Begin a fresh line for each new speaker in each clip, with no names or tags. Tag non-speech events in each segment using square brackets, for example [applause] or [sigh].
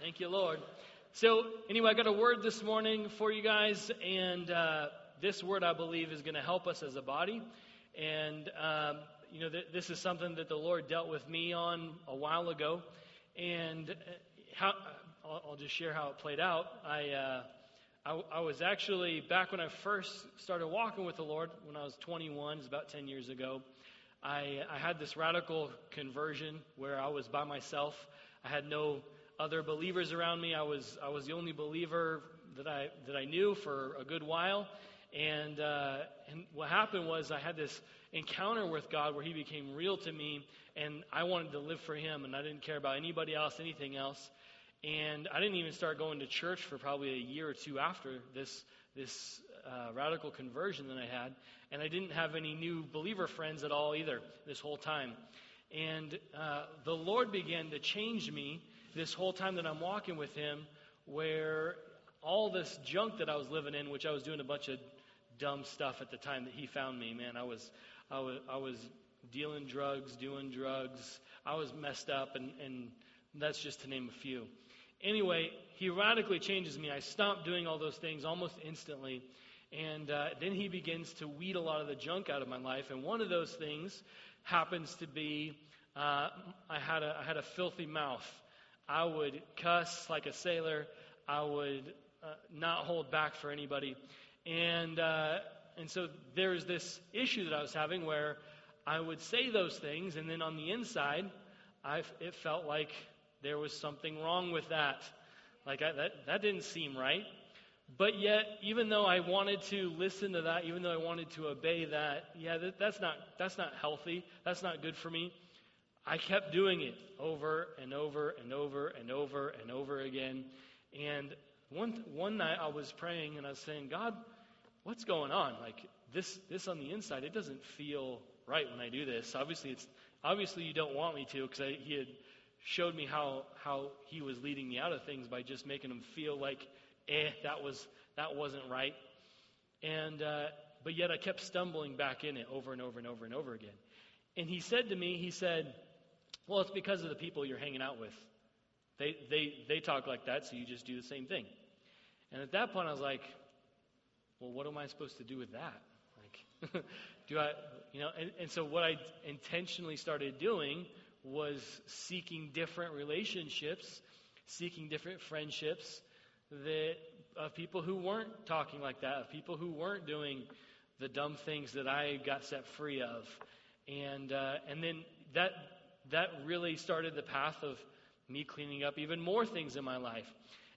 Thank you, Lord. So, anyway, I got a word this morning for you guys, and uh, this word I believe is going to help us as a body. And, um, you know, th- this is something that the Lord dealt with me on a while ago. And uh, how, I'll, I'll just share how it played out. I, uh, I, I was actually, back when I first started walking with the Lord, when I was 21, it's about 10 years ago, I, I had this radical conversion where I was by myself. I had no other believers around me. I was I was the only believer that I that I knew for a good while, and uh, and what happened was I had this encounter with God where He became real to me, and I wanted to live for Him, and I didn't care about anybody else, anything else, and I didn't even start going to church for probably a year or two after this this uh, radical conversion that I had, and I didn't have any new believer friends at all either this whole time, and uh, the Lord began to change me this whole time that I'm walking with him, where all this junk that I was living in, which I was doing a bunch of dumb stuff at the time that he found me, man, I was, I was, I was dealing drugs, doing drugs. I was messed up, and, and that's just to name a few. Anyway, he radically changes me. I stop doing all those things almost instantly. And uh, then he begins to weed a lot of the junk out of my life. And one of those things happens to be uh, I, had a, I had a filthy mouth. I would cuss like a sailor. I would uh, not hold back for anybody. And, uh, and so there was this issue that I was having where I would say those things, and then on the inside, I, it felt like there was something wrong with that. Like, I, that, that didn't seem right. But yet, even though I wanted to listen to that, even though I wanted to obey that, yeah, that, that's, not, that's not healthy. That's not good for me. I kept doing it over and over and over and over and over again. And one, one night I was praying and I was saying, God, what's going on? Like this, this on the inside, it doesn't feel right when I do this. Obviously, it's, obviously you don't want me to because he had showed me how, how he was leading me out of things by just making them feel like, eh, that was, that wasn't right. And, uh, but yet I kept stumbling back in it over and over and over and over again. And he said to me, he said, well, it's because of the people you're hanging out with. They, they, they talk like that, so you just do the same thing. And at that point, I was like, well, what am I supposed to do with that? Like, [laughs] do I, you know, and, and so what I intentionally started doing was seeking different relationships, seeking different friendships that of people who weren't talking like that, of people who weren't doing the dumb things that I got set free of, and uh, and then that that really started the path of me cleaning up even more things in my life.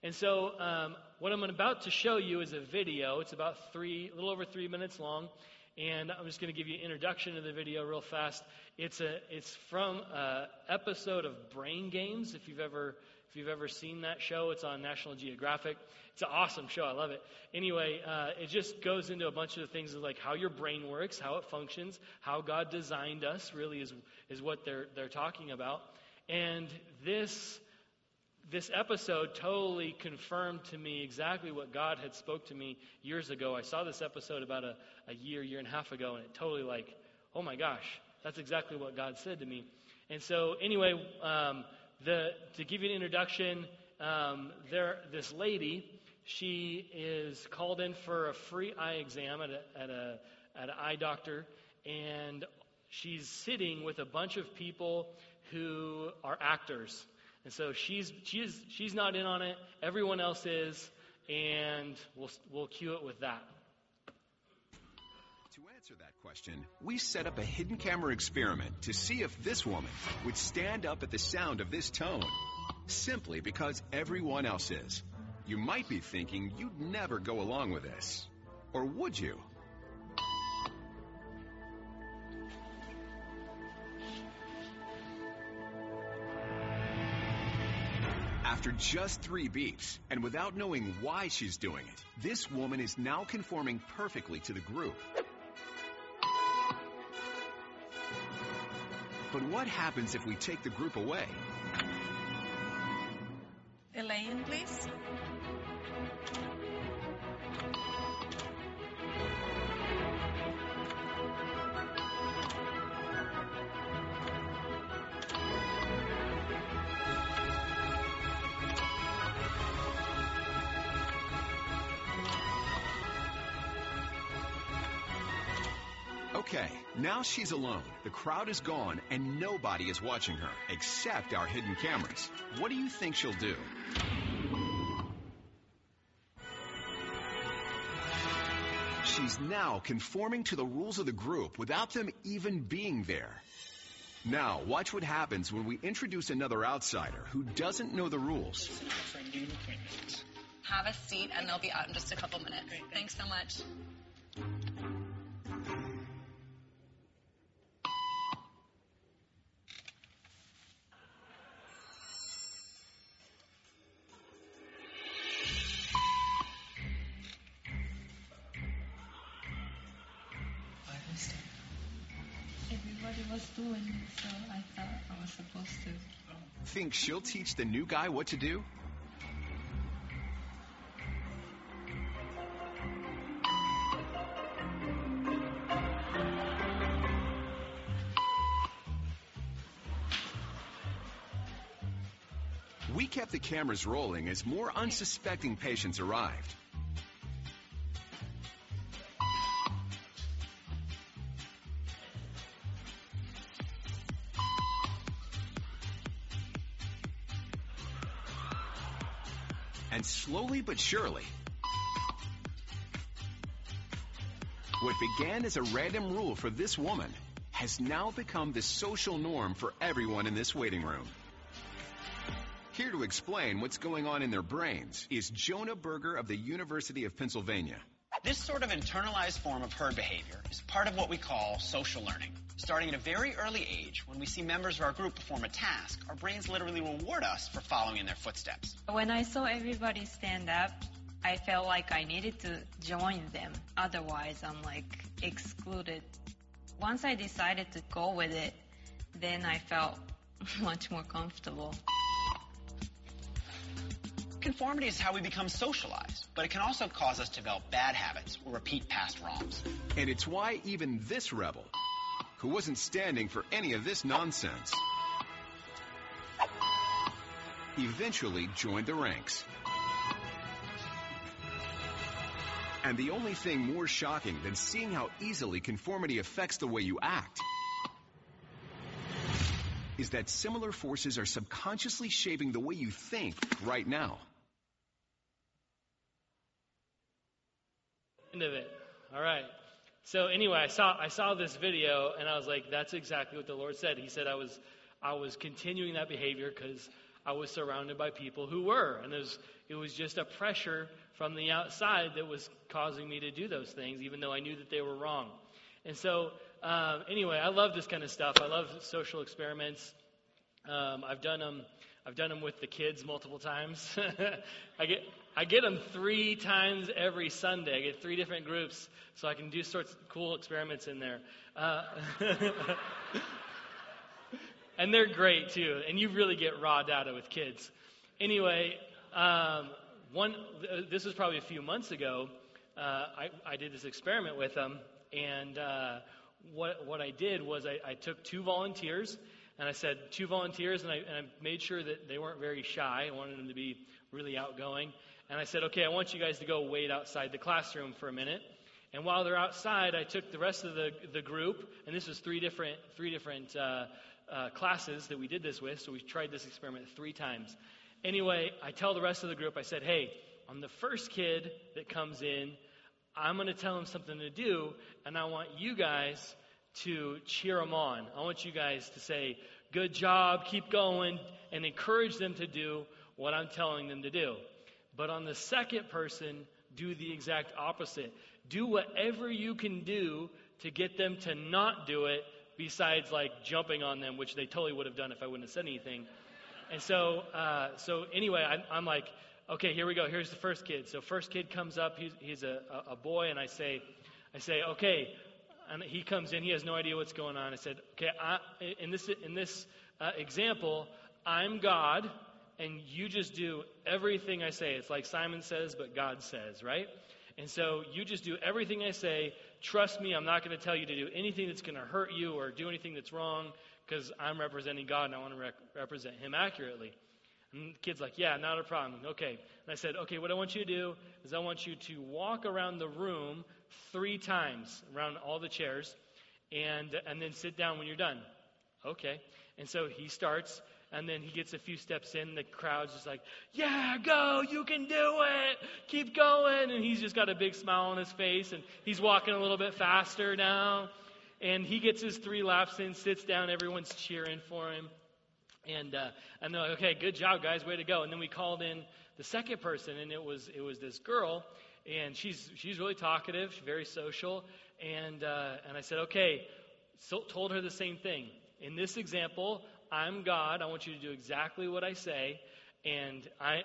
And so, um, what I'm about to show you is a video. It's about three, a little over three minutes long, and I'm just going to give you an introduction to the video real fast. It's a, it's from an episode of Brain Games. If you've ever, if you've ever seen that show, it's on National Geographic. It's an awesome show. I love it. Anyway, uh, it just goes into a bunch of the things like how your brain works, how it functions, how God designed us. Really, is is what they're they're talking about. And this this episode totally confirmed to me exactly what God had spoke to me years ago. I saw this episode about a, a year, year and a half ago, and it totally like, oh my gosh, that's exactly what God said to me. And so, anyway, um, the, to give you an introduction, um, there, this lady, she is called in for a free eye exam at, a, at, a, at an eye doctor, and she's sitting with a bunch of people who are actors. And so she's, she's, she's not in on it, everyone else is, and we'll, we'll cue it with that.
Answer that question, we set up a hidden camera experiment to see if this woman would stand up at the sound of this tone, simply because everyone else is. You might be thinking you'd never go along with this. Or would you? After just three beeps, and without knowing why she's doing it, this woman is now conforming perfectly to the group. But what happens if we take the group away?
Elaine, please.
Now she's alone. The crowd is gone and nobody is watching her except our hidden cameras. What do you think she'll do? She's now conforming to the rules of the group without them even being there. Now, watch what happens when we introduce another outsider who doesn't know the rules.
Have a seat, and they'll be out in just a couple minutes. Thanks so much.
Think she'll teach the new guy what to do? We kept the cameras rolling as more unsuspecting patients arrived. But surely, what began as a random rule for this woman has now become the social norm for everyone in this waiting room. Here to explain what's going on in their brains is Jonah Berger of the University of Pennsylvania.
This sort of internalized form of herd behavior is part of what we call social learning. Starting at a very early age, when we see members of our group perform a task, our brains literally reward us for following in their footsteps.
When I saw everybody stand up, I felt like I needed to join them. Otherwise, I'm like excluded. Once I decided to go with it, then I felt [laughs] much more comfortable.
Conformity is how we become socialized, but it can also cause us to develop bad habits or repeat past wrongs.
And it's why even this rebel, who wasn't standing for any of this nonsense, eventually joined the ranks. And the only thing more shocking than seeing how easily conformity affects the way you act is that similar forces are subconsciously shaping the way you think right now.
End of it. All right. So anyway, I saw I saw this video and I was like, that's exactly what the Lord said. He said I was I was continuing that behavior because I was surrounded by people who were, and it was it was just a pressure from the outside that was causing me to do those things, even though I knew that they were wrong. And so um, anyway, I love this kind of stuff. I love social experiments. Um, I've done them. I've done them with the kids multiple times. [laughs] I get I get them three times every Sunday. I get three different groups, so I can do sorts of cool experiments in there. Uh, [laughs] and they're great too. And you really get raw data with kids. Anyway, um, one. This was probably a few months ago. Uh, I, I did this experiment with them, and uh, what what I did was I, I took two volunteers and I said two volunteers, and I, and I made sure that they weren't very shy. I wanted them to be really outgoing. And I said, okay, I want you guys to go wait outside the classroom for a minute. And while they're outside, I took the rest of the, the group, and this was three different, three different uh, uh, classes that we did this with, so we tried this experiment three times. Anyway, I tell the rest of the group, I said, hey, on the first kid that comes in, I'm going to tell him something to do, and I want you guys to cheer them on. I want you guys to say, good job, keep going, and encourage them to do what I'm telling them to do. But on the second person, do the exact opposite. Do whatever you can do to get them to not do it, besides like jumping on them, which they totally would have done if I wouldn't have said anything. And so, uh, so anyway, I'm, I'm, like, okay, here we go. Here's the first kid. So first kid comes up. He's, he's a, a boy, and I say, I say, okay. And he comes in. He has no idea what's going on. I said, okay. I, in this in this uh, example, I'm God, and you just do everything I say. It's like Simon says, but God says, right? And so you just do everything I say. Trust me, I'm not going to tell you to do anything that's going to hurt you or do anything that's wrong because I'm representing God and I want to rec- represent Him accurately. And the kid's like, Yeah, not a problem. Okay. And I said, Okay, what I want you to do is I want you to walk around the room three times, around all the chairs. and, and then sit down when you're done. Okay. And so he starts, and then he gets a few steps in. The crowd's just like, Yeah, go, you can do it, keep going. And he's just got a big smile on his face, and he's walking a little bit faster now. And he gets his three laps in, sits down, everyone's cheering for him. And uh, and they're like, okay, good job, guys, way to go. And then we called in the second person, and it was it was this girl, and she's she's really talkative, very social. And uh, and I said, okay, so told her the same thing. In this example, I'm God. I want you to do exactly what I say, and I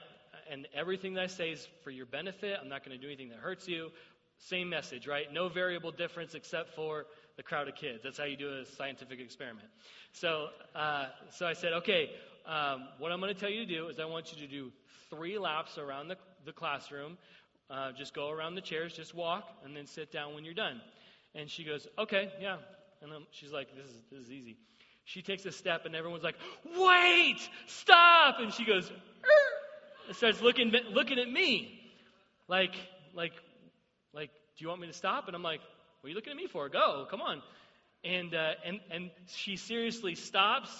and everything that I say is for your benefit. I'm not going to do anything that hurts you. Same message, right? No variable difference except for the crowd of kids. That's how you do a scientific experiment. So, uh, so I said, okay, um, what I'm going to tell you to do is I want you to do three laps around the, the classroom. Uh, just go around the chairs, just walk, and then sit down when you're done. And she goes, okay, yeah. And then she's like, this is, this is easy. She takes a step, and everyone's like, wait, stop. And she goes, and starts looking, looking at me. Like, like, like, do you want me to stop? And I'm like, what are you looking at me for? Go, come on. And, uh, and, and she seriously stops,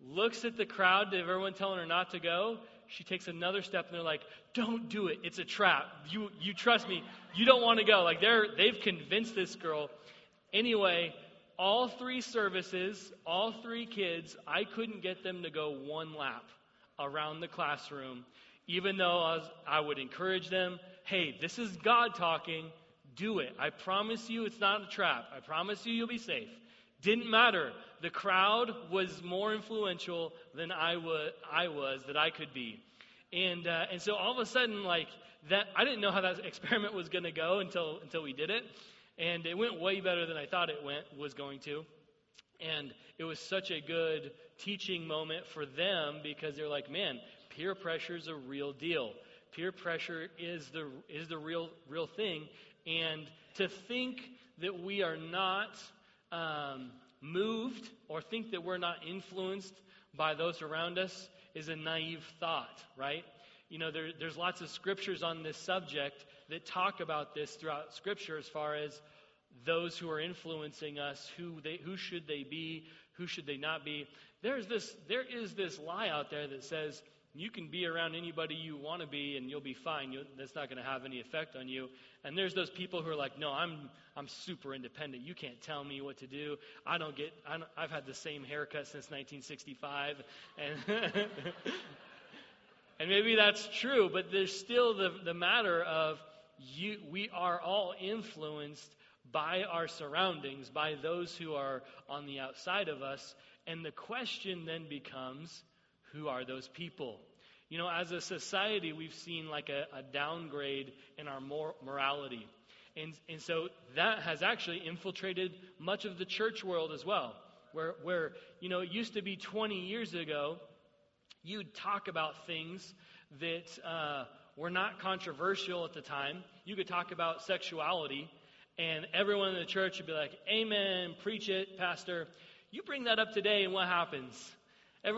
looks at the crowd everyone telling her not to go. She takes another step and they're like, don't do it. It's a trap. You, you trust me. You don't want to go. Like they're, they've convinced this girl. Anyway, all three services, all three kids, I couldn't get them to go one lap around the classroom, even though I, was, I would encourage them, hey, this is God talking. Do it. I promise you it's not a trap. I promise you you'll be safe. Didn't matter. The crowd was more influential than I I was that I could be. And, uh, and so all of a sudden, like, that, I didn't know how that [laughs] experiment was going to go until, until we did it. And it went way better than I thought it went, was going to. And it was such a good teaching moment for them because they're like, man, peer pressure is a real deal. Peer pressure is the, is the real, real thing. And to think that we are not um, moved or think that we're not influenced by those around us is a naive thought, right? You know, there, there's lots of scriptures on this subject that talk about this throughout Scripture as far as those who are influencing us, who they, who should they be, who should they not be. There's this, there is this lie out there that says you can be around anybody you want to be and you'll be fine. You'll, that's not going to have any effect on you. And there's those people who are like, no, I'm, I'm super independent. You can't tell me what to do. I don't get, I don't, I've had the same haircut since 1965. And, [laughs] and maybe that's true, but there's still the, the matter of you, we are all influenced by our surroundings, by those who are on the outside of us. And the question then becomes, who are those people? You know, as a society, we've seen like a, a downgrade in our mor- morality. And, and so that has actually infiltrated much of the church world as well. Where, where, you know, it used to be 20 years ago, you'd talk about things that uh, were not controversial at the time. You could talk about sexuality, and everyone in the church would be like, Amen, preach it, Pastor. You bring that up today, and what happens?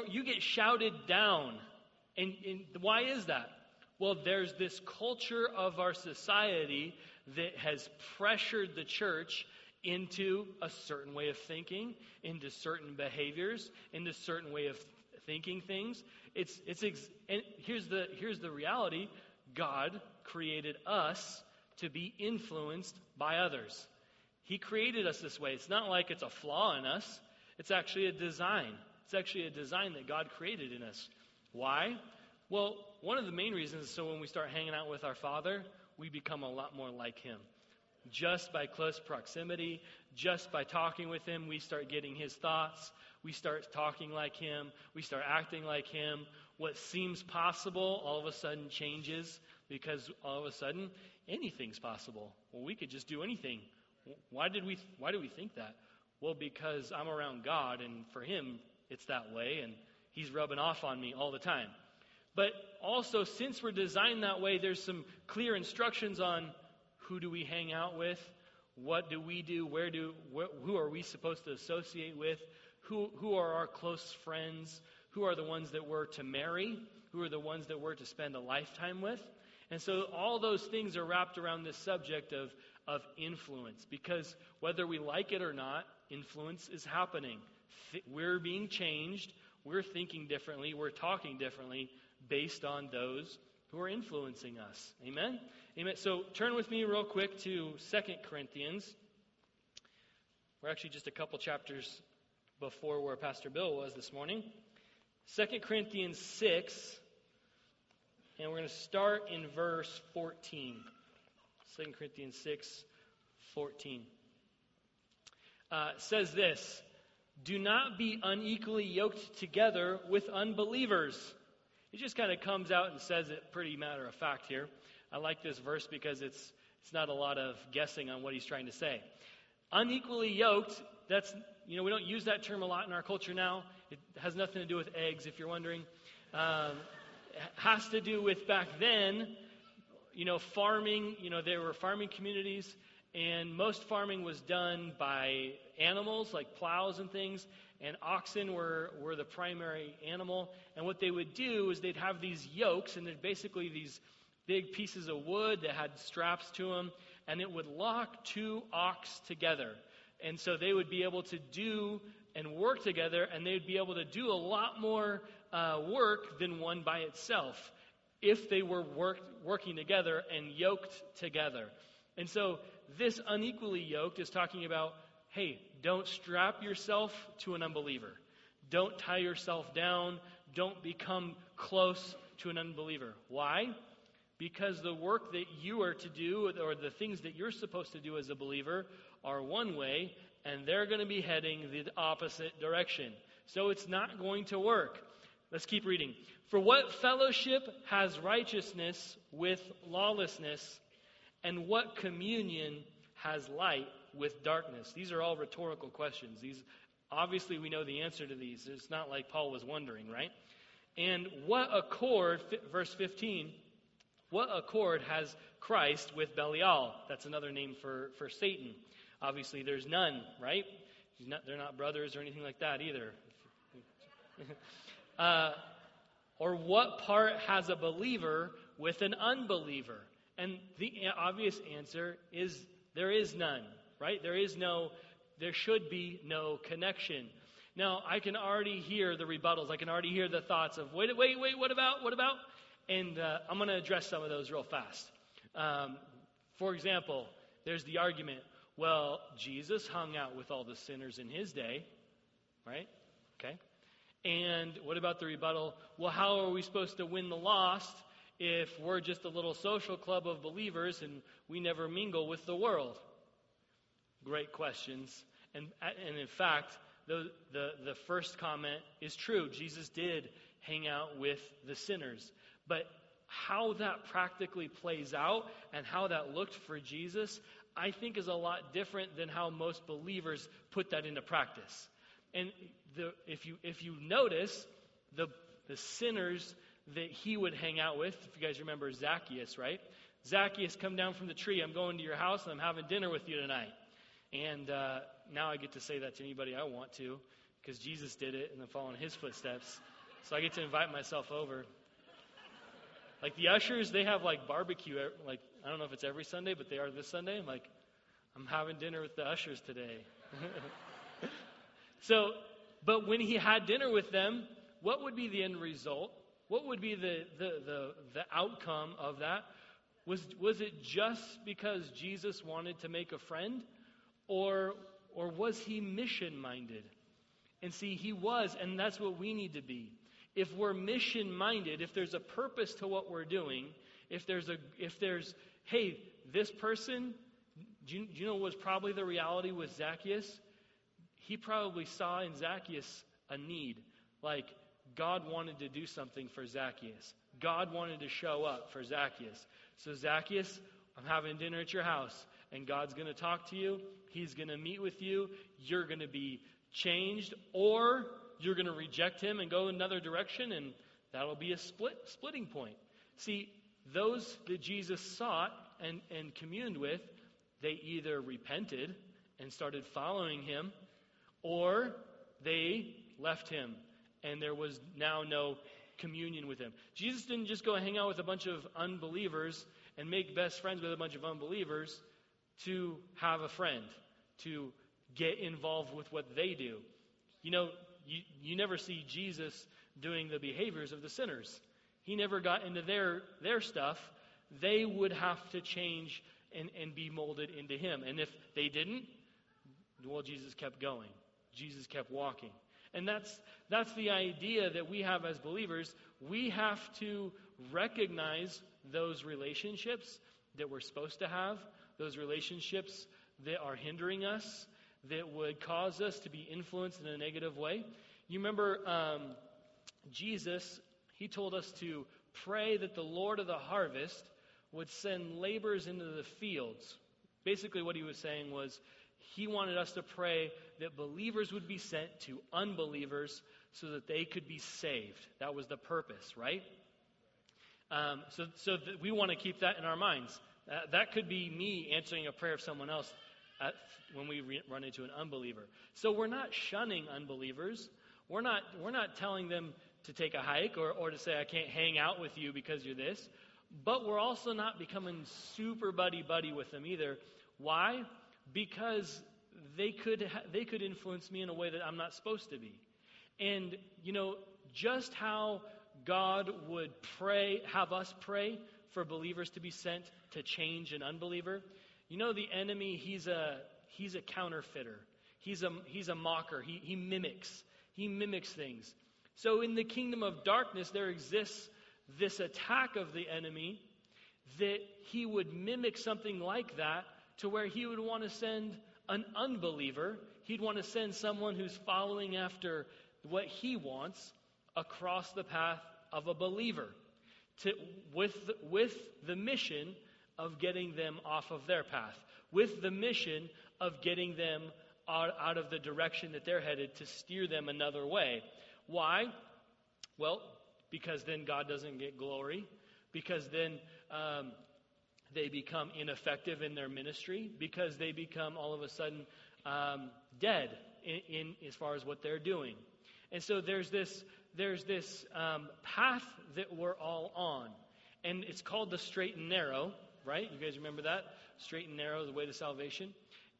You get shouted down. And, and why is that? Well, there's this culture of our society that has pressured the church into a certain way of thinking, into certain behaviors, into certain way of thinking things. It's, it's ex- and here's the, here's the reality God created us to be influenced by others. He created us this way. It's not like it's a flaw in us, it's actually a design. It's actually a design that God created in us. Why? Well, one of the main reasons is so when we start hanging out with our Father, we become a lot more like Him. Just by close proximity, just by talking with Him, we start getting His thoughts. We start talking like Him. We start acting like Him. What seems possible all of a sudden changes because all of a sudden anything's possible. Well, we could just do anything. Why did we, why do we think that? Well, because I'm around God, and for Him, it's that way, and he's rubbing off on me all the time. But also, since we're designed that way, there's some clear instructions on who do we hang out with, what do we do, where do, wh- who are we supposed to associate with, who, who are our close friends, who are the ones that we're to marry, who are the ones that we're to spend a lifetime with. And so all those things are wrapped around this subject of, of influence because whether we like it or not, influence is happening. We're being changed. We're thinking differently. We're talking differently based on those who are influencing us. Amen? Amen. So turn with me real quick to 2 Corinthians. We're actually just a couple chapters before where Pastor Bill was this morning. 2 Corinthians 6, and we're going to start in verse 14. 2 Corinthians 6, 14. Uh, says this Do not be unequally yoked together with unbelievers. It just kind of comes out and says it pretty matter of fact here. I like this verse because it's, it's not a lot of guessing on what he's trying to say. Unequally yoked, that's, you know, we don't use that term a lot in our culture now. It has nothing to do with eggs, if you're wondering. Um, has to do with back then, you know, farming, you know, there were farming communities, and most farming was done by animals like plows and things, and oxen were, were the primary animal. And what they would do is they'd have these yokes, and they're basically these big pieces of wood that had straps to them, and it would lock two ox together. And so they would be able to do and work together, and they'd be able to do a lot more uh, work than one by itself if they were work, working together and yoked together. And so this unequally yoked is talking about hey, don't strap yourself to an unbeliever. Don't tie yourself down. Don't become close to an unbeliever. Why? Because the work that you are to do, or the things that you're supposed to do as a believer, are one way, and they're going to be heading the opposite direction. So it's not going to work. Let's keep reading. For what fellowship has righteousness with lawlessness, and what communion has light with darkness? These are all rhetorical questions. These obviously we know the answer to these. It's not like Paul was wondering, right? And what accord, verse 15, what accord has Christ with Belial? That's another name for, for Satan. Obviously, there's none, right? Not, they're not brothers or anything like that either. [laughs] uh, or what part has a believer with an unbeliever? And the obvious answer is there is none, right? There is no, there should be no connection. Now, I can already hear the rebuttals. I can already hear the thoughts of, wait, wait, wait, what about, what about? And uh, I'm going to address some of those real fast. Um, for example, there's the argument, well, Jesus hung out with all the sinners in his day, right? Okay. And what about the rebuttal? Well, how are we supposed to win the lost if we're just a little social club of believers and we never mingle with the world? Great questions. And, and in fact, the, the, the first comment is true. Jesus did hang out with the sinners. But how that practically plays out and how that looked for Jesus, I think is a lot different than how most believers put that into practice. And the, if, you, if you notice, the, the sinners that he would hang out with, if you guys remember Zacchaeus, right? Zacchaeus, come down from the tree. I'm going to your house and I'm having dinner with you tonight. And uh, now I get to say that to anybody I want to because Jesus did it and I'm following his footsteps. So I get to invite myself over. Like the ushers, they have like barbecue. Like I don't know if it's every Sunday, but they are this Sunday. I'm like, I'm having dinner with the ushers today. [laughs] so, but when he had dinner with them, what would be the end result? What would be the, the, the, the outcome of that? Was, was it just because Jesus wanted to make a friend? Or, or was he mission minded? And see, he was, and that's what we need to be. If we're mission minded, if there's a purpose to what we're doing, if there's a, if there's, hey, this person, do you, do you know was probably the reality with Zacchaeus? He probably saw in Zacchaeus a need. Like, God wanted to do something for Zacchaeus. God wanted to show up for Zacchaeus. So, Zacchaeus, I'm having dinner at your house, and God's going to talk to you. He's going to meet with you. You're going to be changed, or you're going to reject him and go another direction, and that'll be a split splitting point. See, those that Jesus sought and, and communed with, they either repented and started following him, or they left him, and there was now no communion with him. Jesus didn't just go hang out with a bunch of unbelievers and make best friends with a bunch of unbelievers to have a friend, to get involved with what they do. You know, you, you never see Jesus doing the behaviors of the sinners. He never got into their, their stuff. They would have to change and, and be molded into him. And if they didn't, well, Jesus kept going. Jesus kept walking. And that's, that's the idea that we have as believers. We have to recognize those relationships that we're supposed to have, those relationships that are hindering us, that would cause us to be influenced in a negative way. You remember um, Jesus, he told us to pray that the Lord of the harvest would send laborers into the fields. Basically, what he was saying was he wanted us to pray that believers would be sent to unbelievers so that they could be saved. That was the purpose, right? Um, so so we want to keep that in our minds. Uh, that could be me answering a prayer of someone else at, when we re- run into an unbeliever. So we're not shunning unbelievers. We're not, we're not telling them to take a hike or, or to say, I can't hang out with you because you're this. But we're also not becoming super buddy buddy with them either. Why? Because they could, they could influence me in a way that I'm not supposed to be. And, you know, just how God would pray, have us pray for believers to be sent to change an unbeliever. You know, the enemy, he's a, he's a counterfeiter. He's a, he's a mocker. He, he mimics. He mimics things. So in the kingdom of darkness, there exists this attack of the enemy that he would mimic something like that to where he would want to send an unbeliever. He'd want to send someone who's following after what he wants across the path of a believer to, with, with the mission of getting them off of their path, with the mission of getting them out, out of the direction that they're headed to steer them another way. Why? Well, because then God doesn't get glory, because then um, they become ineffective in their ministry, because they become all of a sudden um, dead in, in, as far as what they're doing. And so there's this there's this um, path that we're all on, and it's called the straight and narrow right? You guys remember that? Straight and narrow the way to salvation.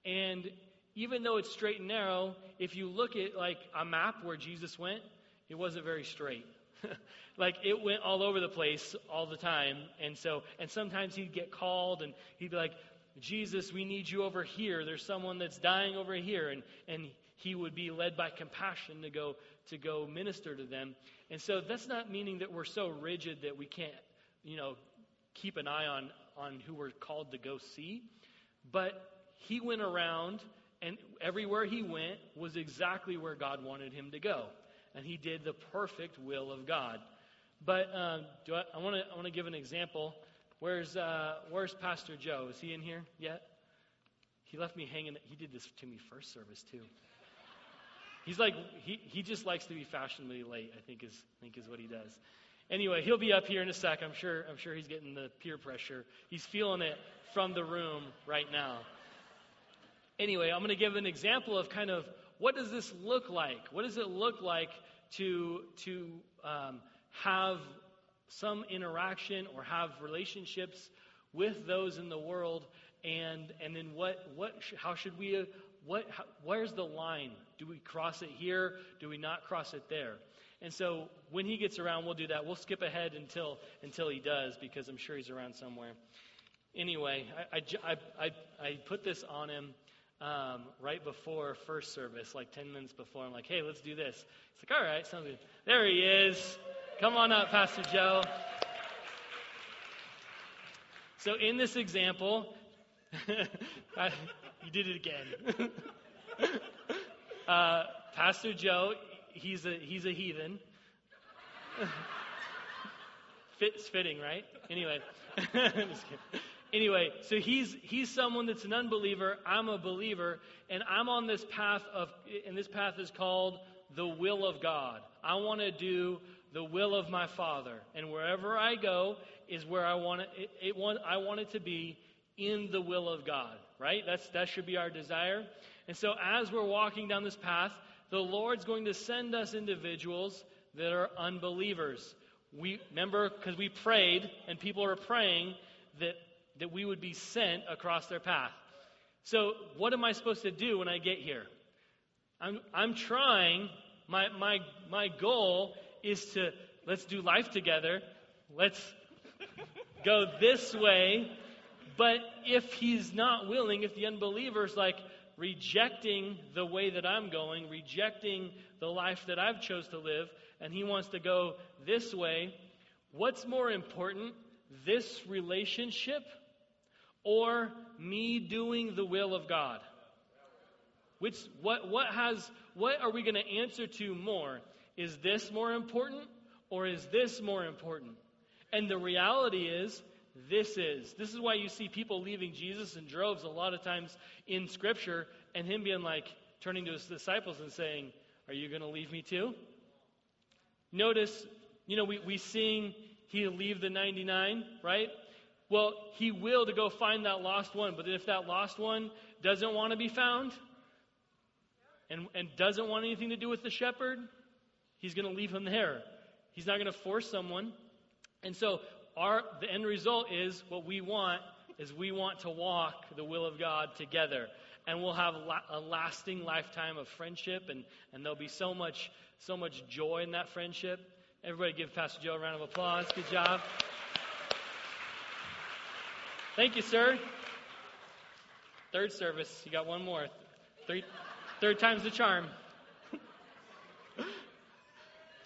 And even though it's straight and narrow, if you look at like a map where Jesus went, it wasn't very straight. [laughs] like it went all over the place all the time. And so, and sometimes he'd get called and he'd be like, Jesus, we need you over here. There's someone that's dying over here. And, and he would be led by compassion to go, to go minister to them. And so that's not meaning that we're so rigid that we can't, you know, keep an eye on on who we're called to go see. But he went around, and everywhere he went was exactly where God wanted him to go. And he did the perfect will of God. But um, do I, want to I want to give an example. Where's uh, Where's Pastor Joe? Is he in here yet? He left me hanging. He did this to me first service too. He's like he, he just likes to be fashionably late. I think is I think is what he does. Anyway, he'll be up here in a sec. I'm sure, I'm sure he's getting the peer pressure. He's feeling it from the room right now. Anyway, I'm going to give an example of kind of what does this look like? What does it look like to, to um, have some interaction or have relationships with those in the world? And, and then what, what, how should we, what, how, where's the line? Do we cross it here? Do we not cross it there? And so when he gets around, we'll do that. We'll skip ahead until, until he does because I'm sure he's around somewhere. Anyway, I, I, I, I put this on him um, right before first service, like 10 minutes before. I'm like, hey, let's do this. He's like, all right, sounds good. There he is. Come on up, Pastor Joe. So in this example, [laughs] I, you did it again. [laughs] uh, Pastor Joe he's a he's a heathen. [laughs] Fits fitting, right? Anyway, anyway, so he's he's someone that's an unbeliever. I'm a believer, and I'm on this path of, and this path is called the will of God. I want to do the will of my Father, and wherever I go is where I want it. it, it want, I want it to be in the will of God. Right? That's that should be our desire. And so as we're walking down this path, the Lord's going to send us individuals that are unbelievers. We remember because we prayed and people are praying that that we would be sent across their path. So, what am I supposed to do when I get here? I'm, I'm trying, my, my, my goal is to let's do life together. Let's go this way. But if he's not willing, if the unbeliever's like rejecting the way that I'm going, rejecting the life that I've chose to live, and he wants to go this way, what's more important, this relationship or me doing the will of God? Which what what has what are we going to answer to more? Is this more important or is this more important? And the reality is this is. This is why you see people leaving Jesus in droves a lot of times in Scripture, and him being like, turning to his disciples and saying, Are you going to leave me too? Notice, you know, we, we sing, He'll leave the 99, right? Well, He will to go find that lost one, but if that lost one doesn't want to be found and, and doesn't want anything to do with the shepherd, He's going to leave him there. He's not going to force someone. And so our the end result is what we want is we want to walk the will of God together and we'll have a lasting lifetime of friendship and, and there'll be so much so much joy in that friendship everybody give pastor joe a round of applause good job thank you sir. Third service. You got one more. Three, third time's the charm. [laughs]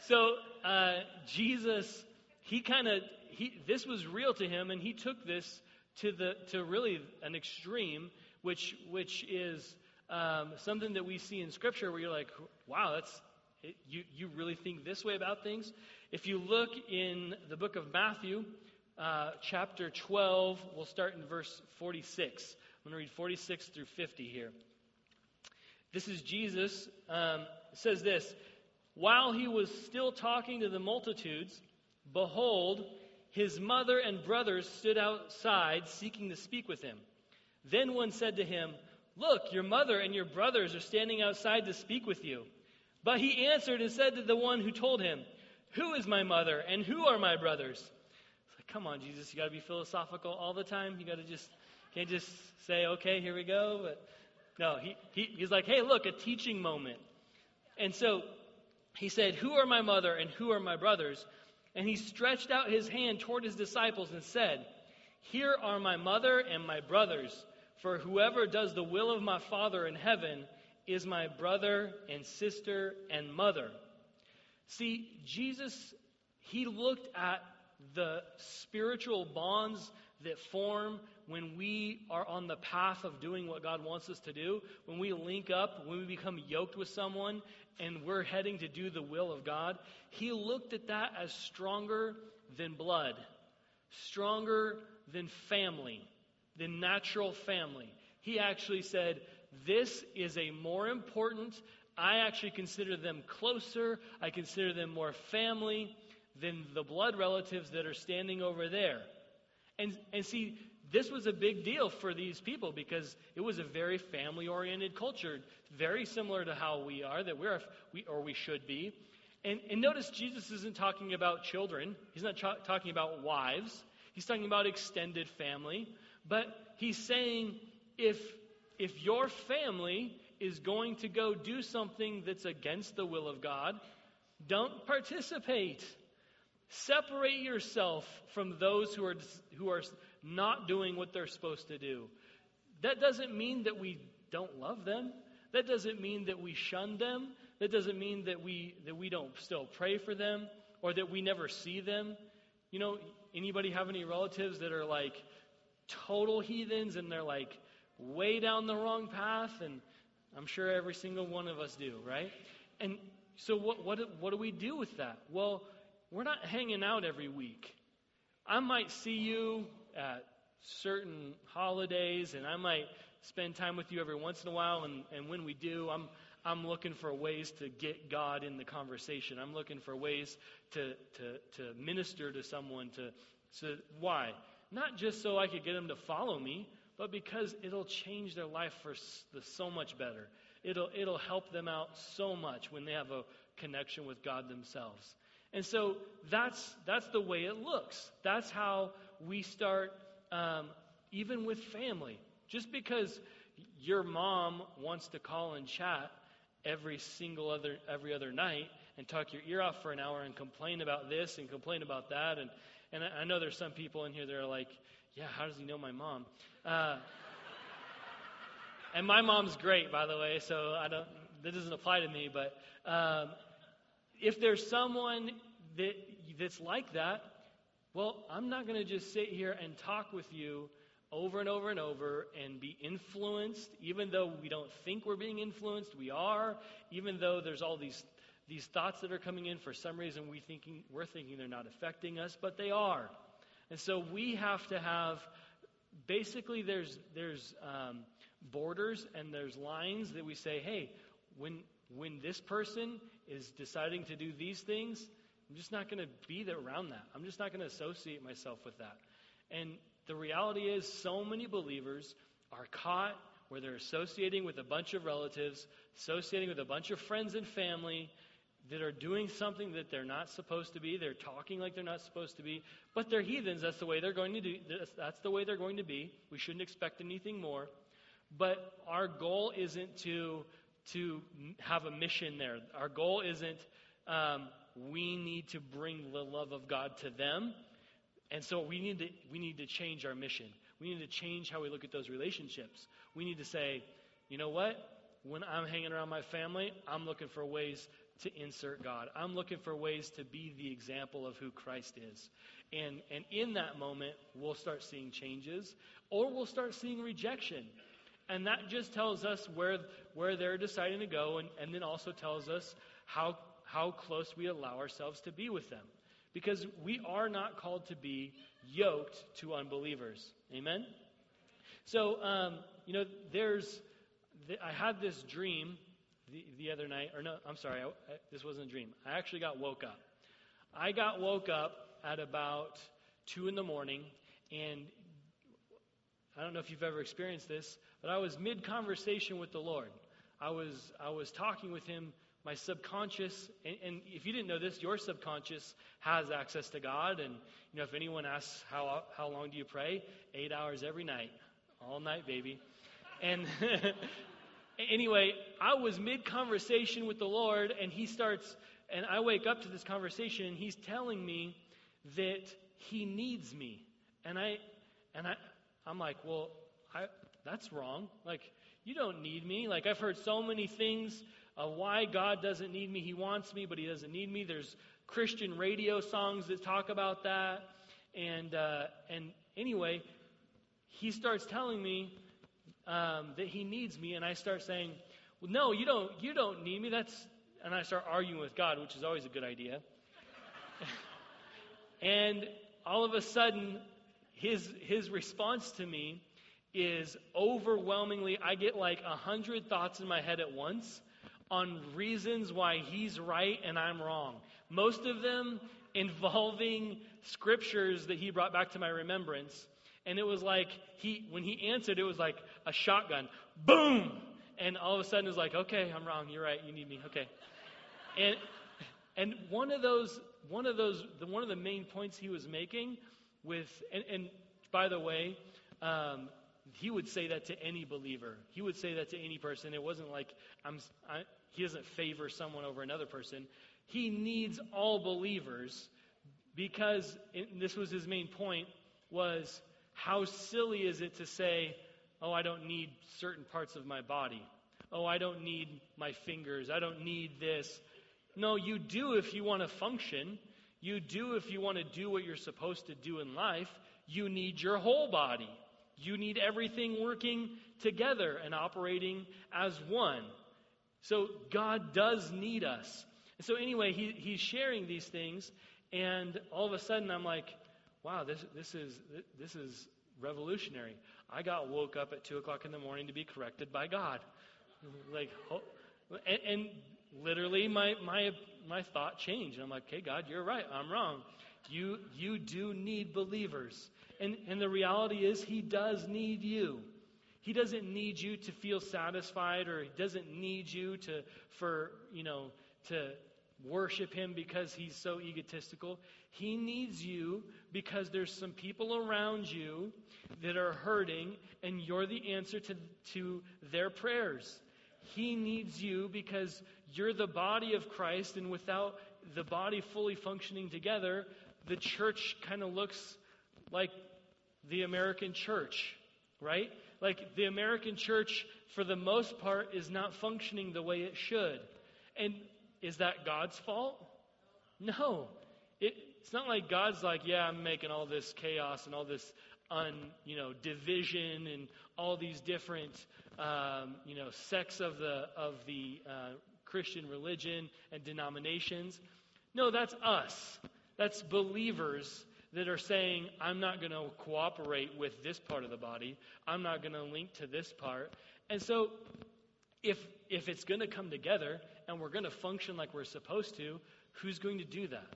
So uh, jesus he kind of he, this was real to him, and he took this to the to really an extreme, which which is um, something that we see in Scripture, where you're like, wow, that's you you really think this way about things. If you look in the book of Matthew, uh, chapter 12, we'll start in verse 46. I'm going to read 46 through 50 here. This is Jesus. Um, says this While he was still talking to the multitudes, behold, his mother and brothers stood outside seeking to speak with him. Then one said to him, Look, your mother and your brothers are standing outside to speak with you. But he answered and said to the one who told him, Who is my mother and who are my brothers? Come on, Jesus, you got to be philosophical all the time. You got to just can't just say, okay, here we go. But no, he, he, he's like, hey, look, a teaching moment. And so he said, Who are my mother and who are my brothers? And he stretched out his hand toward his disciples and said, Here are my mother and my brothers, for whoever does the will of my Father in heaven is my brother and sister and mother. See, Jesus, he looked at the spiritual bonds that form when we are on the path of doing what God wants us to do, when we link up, when we become yoked with someone and we're heading to do the will of God, he looked at that as stronger than blood, stronger than family, than natural family. He actually said, This is a more important, I actually consider them closer, I consider them more family than the blood relatives that are standing over there. And, and see, this was a big deal for these people because it was a very family oriented culture, very similar to how we are, that we're, we, or we should be. And, and notice Jesus isn't talking about children, he's not ch- talking about wives, he's talking about extended family. But he's saying if, if your family is going to go do something that's against the will of God, don't participate. Separate yourself from those who are, who are not doing what they're supposed to do. That doesn't mean that we don't love them. That doesn't mean that we shun them. That doesn't mean that we that we don't still pray for them or that we never see them. You know, anybody have any relatives that are like total heathens and they're like way down the wrong path and I'm sure every single one of us do, right? And so what what what do we do with that? Well, we're not hanging out every week. I might see you at certain holidays, and I might spend time with you every once in a while. And, and when we do, I'm, I'm looking for ways to get God in the conversation. I'm looking for ways to, to, to minister to someone. To, to why? Not just so I could get them to follow me, but because it'll change their life for so much better. It'll, it'll help them out so much when they have a connection with God themselves. And so that's, that's the way it looks. That's how we start, um, even with family. Just because your mom wants to call and chat every single other every other night and talk your ear off for an hour and complain about this and complain about that and and I, know there's some people in here that are like, yeah, how does he know my mom? Uh, and my mom's great, by the way, so I don't. That doesn't apply to me. But um, if there's someone that that's like that, well, I'm not going to just sit here and talk with you over and over and over and be influenced, even though we don't think we're being influenced, we are. Even though there's all these these thoughts that are coming in, for some reason we thinking we're thinking they're not affecting us, but they are. And so we have to have basically there's there's um, borders and there's lines that we say, hey, when when this person is deciding to do these things, I'm just not going to be around that. I'm just not going to associate myself with that. And the reality is, so many believers are caught where they're associating with a bunch of relatives, associating with a bunch of friends and family that are doing something that they're not supposed to be. They're talking like they're not supposed to be, but they're heathens. That's the way they're going to do. That's the way they're going to be. We shouldn't expect anything more. But our goal isn't to to have a mission there. Our goal isn't um, we need to bring the love of God to them, and so we need to we need to change our mission. We need to change how we look at those relationships. We need to say, you know what? When I'm hanging around my family, I'm looking for ways to insert God. I'm looking for ways to be the example of who Christ is. And, and in that moment, we'll start seeing changes or we'll start seeing rejection. And that just tells us where, where they're deciding to go and, and then also tells us how, how close we allow ourselves to be with them. Because we are not called to be yoked to unbelievers. Amen? So, um, you know, there's, I had this dream the, the other night, or no, I'm sorry, I, I, this wasn't a dream. I actually got woke up. I got woke up at about 2 in the morning, and I don't know if you've ever experienced this, but I was mid conversation with the Lord. I was, I was talking with Him. My subconscious, and, and, if you didn't know this, your subconscious has access to God. And you know, if anyone asks how how long do you pray, eight hours every night, all night, baby. And [laughs] anyway, I was mid conversation with the Lord, and He starts, and I wake up to this conversation, and He's telling me that He needs me, and I, and I, I'm like, well, I, that's wrong. Like, you don't need me. Like, I've heard so many things of why God doesn't need me. He wants me, but He doesn't need me. There's Christian radio songs that talk about that, and uh, and anyway, He starts telling me um, that he needs me, and I start saying, well, no, you don't, you don't need me. That's, and I start arguing with God, which is always a good idea. [laughs] and all of a sudden, his, his response to me is overwhelmingly, I get like a hundred thoughts in my head at once on reasons why he's right and I'm wrong. Most of them involving scriptures that he brought back to my remembrance and it was like he when he answered, it was like a shotgun. Boom! And all of a sudden it was like, okay, I'm wrong, you're right, you need me. Okay. And and one of those one of those the, one of the main points he was making with and, and by the way, um, he would say that to any believer. He would say that to any person. It wasn't like I'm. I, he doesn't favor someone over another person. He needs all believers because this was his main point was how silly is it to say, oh, I don't need certain parts of my body? Oh, I don't need my fingers. I don't need this. No, you do if you want to function. You do if you want to do what you're supposed to do in life. You need your whole body. You need everything working together and operating as one. So God does need us. so anyway, he, he's sharing these things, and all of a sudden I'm like, wow, this, this, is, this is revolutionary. I got woke up at 2 o'clock in the morning to be corrected by God. Like, and, and literally my, my, my thought changed. And I'm like, okay, God, you're right. I'm wrong. You, you do need believers. And, and the reality is, He does need you. He doesn't need you to feel satisfied or He doesn't need you to, for, you know, to worship Him because He's so egotistical. He needs you because there's some people around you that are hurting, and you're the answer to, to their prayers. He needs you because you're the body of Christ, and without the body fully functioning together, the church kind of looks like the American church, right? Like the American church, for the most part, is not functioning the way it should. And is that God's fault? No. It, it's not like God's like, yeah, I'm making all this chaos and all this un, you know, division and all these different, um, you know, sects of the of the uh, Christian religion and denominations. No, that's us. That's believers that are saying, I'm not going to cooperate with this part of the body. I'm not going to link to this part. And so, if, if it's going to come together and we're going to function like we're supposed to, who's going to do that?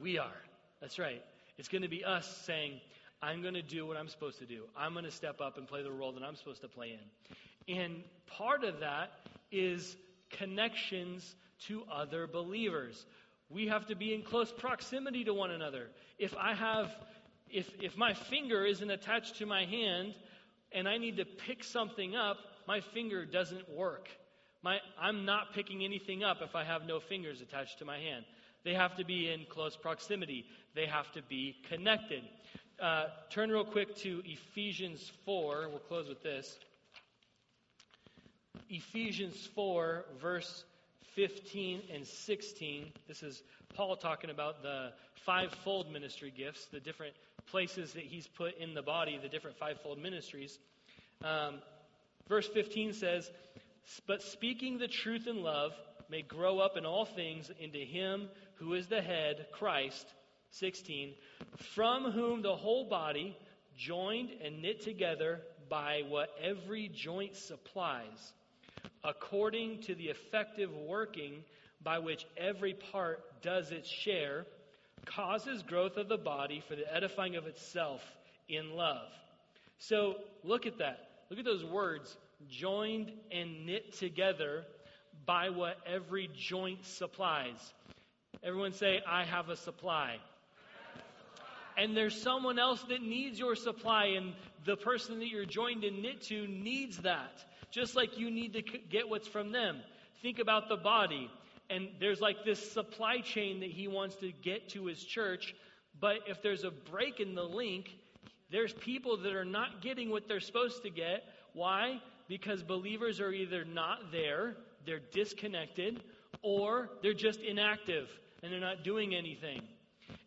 We are. That's right. It's going to be us saying, I'm going to do what I'm supposed to do. I'm going to step up and play the role that I'm supposed to play in. And part of that is connections to other believers. We have to be in close proximity to one another. If I have, if, if my finger isn't attached to my hand and I need to pick something up, my finger doesn't work. My, I'm not picking anything up if I have no fingers attached to my hand. They have to be in close proximity. They have to be connected. Uh, turn real quick to Ephesians 4. We'll close with this. Ephesians 4, verse 15 and 16. This is Paul talking about the fivefold ministry gifts, the different places that he's put in the body, the different fivefold ministries. Um, verse 15 says, But speaking the truth in love may grow up in all things into him who is the head, Christ. 16, from whom the whole body, joined and knit together by what every joint supplies, according to the effective working by which every part does its share, causes growth of the body for the edifying of itself in love. So look at that. Look at those words joined and knit together by what every joint supplies. Everyone say, I have a supply. And there's someone else that needs your supply, and the person that you're joined and knit to needs that just like you need to get what's from them. Think about the body. And there's like this supply chain that he wants to get to his church. But if there's a break in the link, there's people that are not getting what they're supposed to get. Why? Because believers are either not there, they're disconnected, or they're just inactive and they're not doing anything.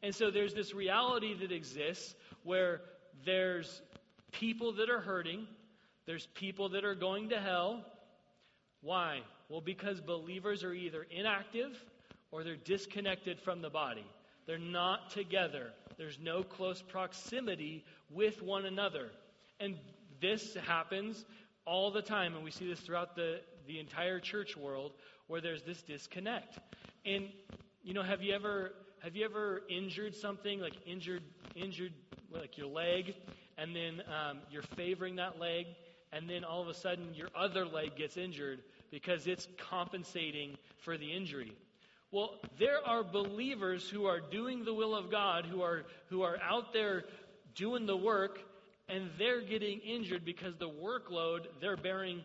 And so there's this reality that exists where there's people that are hurting, there's people that are going to hell. Why? Well, because believers are either inactive or they're disconnected from the body. They're not together. There's no close proximity with one another. And this happens all the time, and we see this throughout the, the entire church world where there's this disconnect. And you know, have you ever have you ever injured something like injured injured like your leg, and then um, you're favoring that leg, and then all of a sudden your other leg gets injured because it's compensating for the injury. Well, there are believers who are doing the will of God, who are, who are out there doing the work, and they're getting injured because the workload they're bearing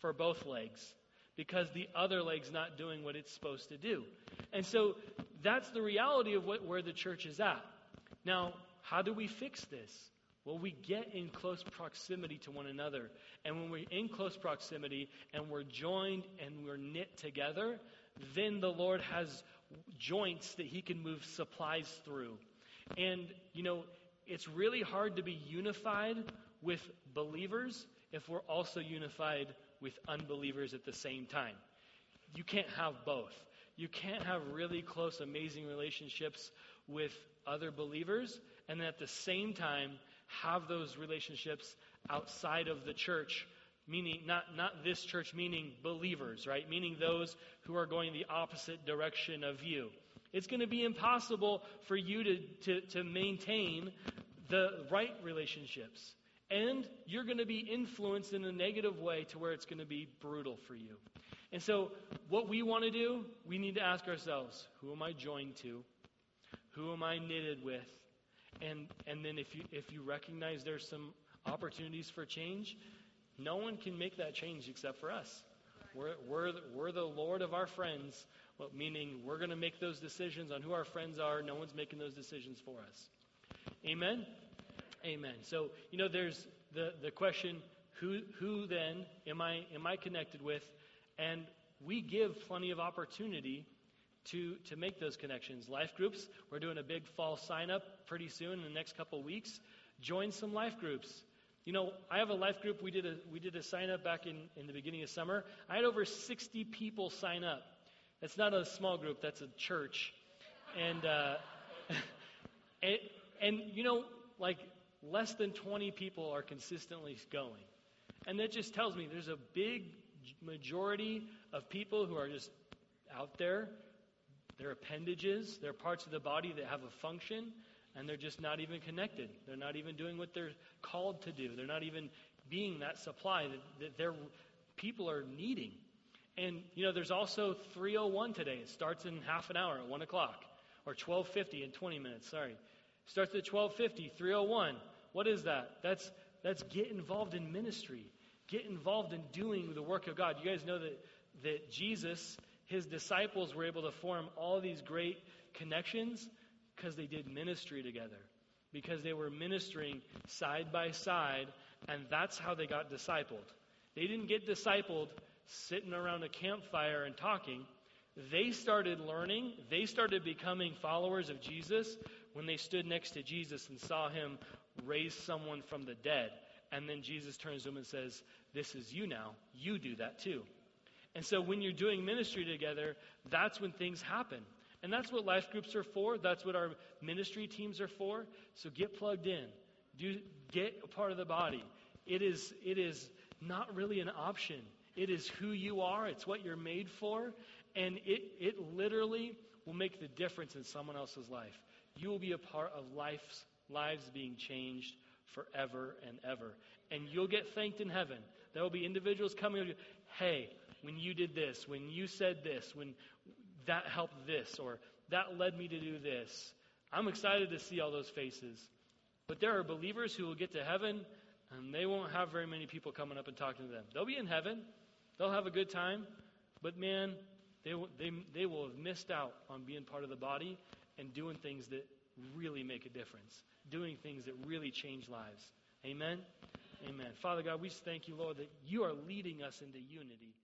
for both legs because the other leg's not doing what it's supposed to do. And so that's the reality of what, where the church is at. Now, how do we fix this? Well, we get in close proximity to one another. And when we're in close proximity and we're joined and we're knit together, then the Lord has joints that He can move supplies through. And, you know, it's really hard to be unified with believers if we're also unified with unbelievers at the same time. You can't have both. You can't have really close, amazing relationships with other believers and at the same time have those relationships outside of the church meaning not not this church meaning believers right? Meaning those who are going the opposite direction of you. It's going to be impossible for you to, to, to maintain the right relationships. And you're going to be influenced in a negative way to where it's going to be brutal for you. And so what we want to do we need to ask ourselves who am i joined to? Who am i knitted with And, and then if you, if you recognize there's some opportunities for change, no one can make that change except for us. We're, we're, we're the Lord of our friends, meaning we're going to make those decisions on who our friends are. No one's making those decisions for us. Amen? Amen. So, you know, there's the, the question who, who then am I, am I connected with? And we give plenty of opportunity to, to make those connections. Life groups, we're doing a big fall sign up pretty soon in the next couple weeks. Join some life groups. You know, I have a life group. We did a, we did a sign up back in, in the beginning of summer. I had over 60 people sign up. That's not a small group, that's a church. And, uh, [laughs] and, and, you know, like less than 20 people are consistently going. And that just tells me there's a big majority of people who are just out there. They're appendages, they're parts of the body that have a function, and they're just not even connected. They're not even doing what they're called to do. They're not even being that supply that, that their people are needing. And you know, there's also 301 today. It starts in half an hour at one o'clock, or 12:50 in 20 minutes. Sorry, starts at 12:50. 301. What is that? That's that's get involved in ministry. Get involved in doing the work of God. You guys know that that Jesus, his disciples, were able to form all these great connections because they did ministry together, because they were ministering side by side, and that's how they got discipled. They didn't get discipled sitting around a campfire and talking. They started learning, they started becoming followers of Jesus when they stood next to Jesus and saw him raise someone from the dead. And then Jesus turns to them and says, This is you now. You do that too. And so when you're doing ministry together, that's when things happen. And that's what life groups are for. That's what our ministry teams are for. So get plugged in. Do get a part of the body. It is it is not really an option. It is who you are. It's what you're made for. And it, it literally will make the difference in someone else's life. You will be a part of life's lives being changed forever and ever. And you'll get thanked in heaven. There will be individuals coming to you, hey, when you did this, when you said this, when that helped this, or that led me to do this. I'm excited to see all those faces. But there are believers who will get to heaven and they won't have very many people coming up and talking to them. They'll be in heaven, they'll have a good time, but man, they, they, they will have missed out on being part of the body and doing things that really make a difference, doing things that really change lives. Amen? Amen. Father God, we thank you, Lord, that you are leading us into unity.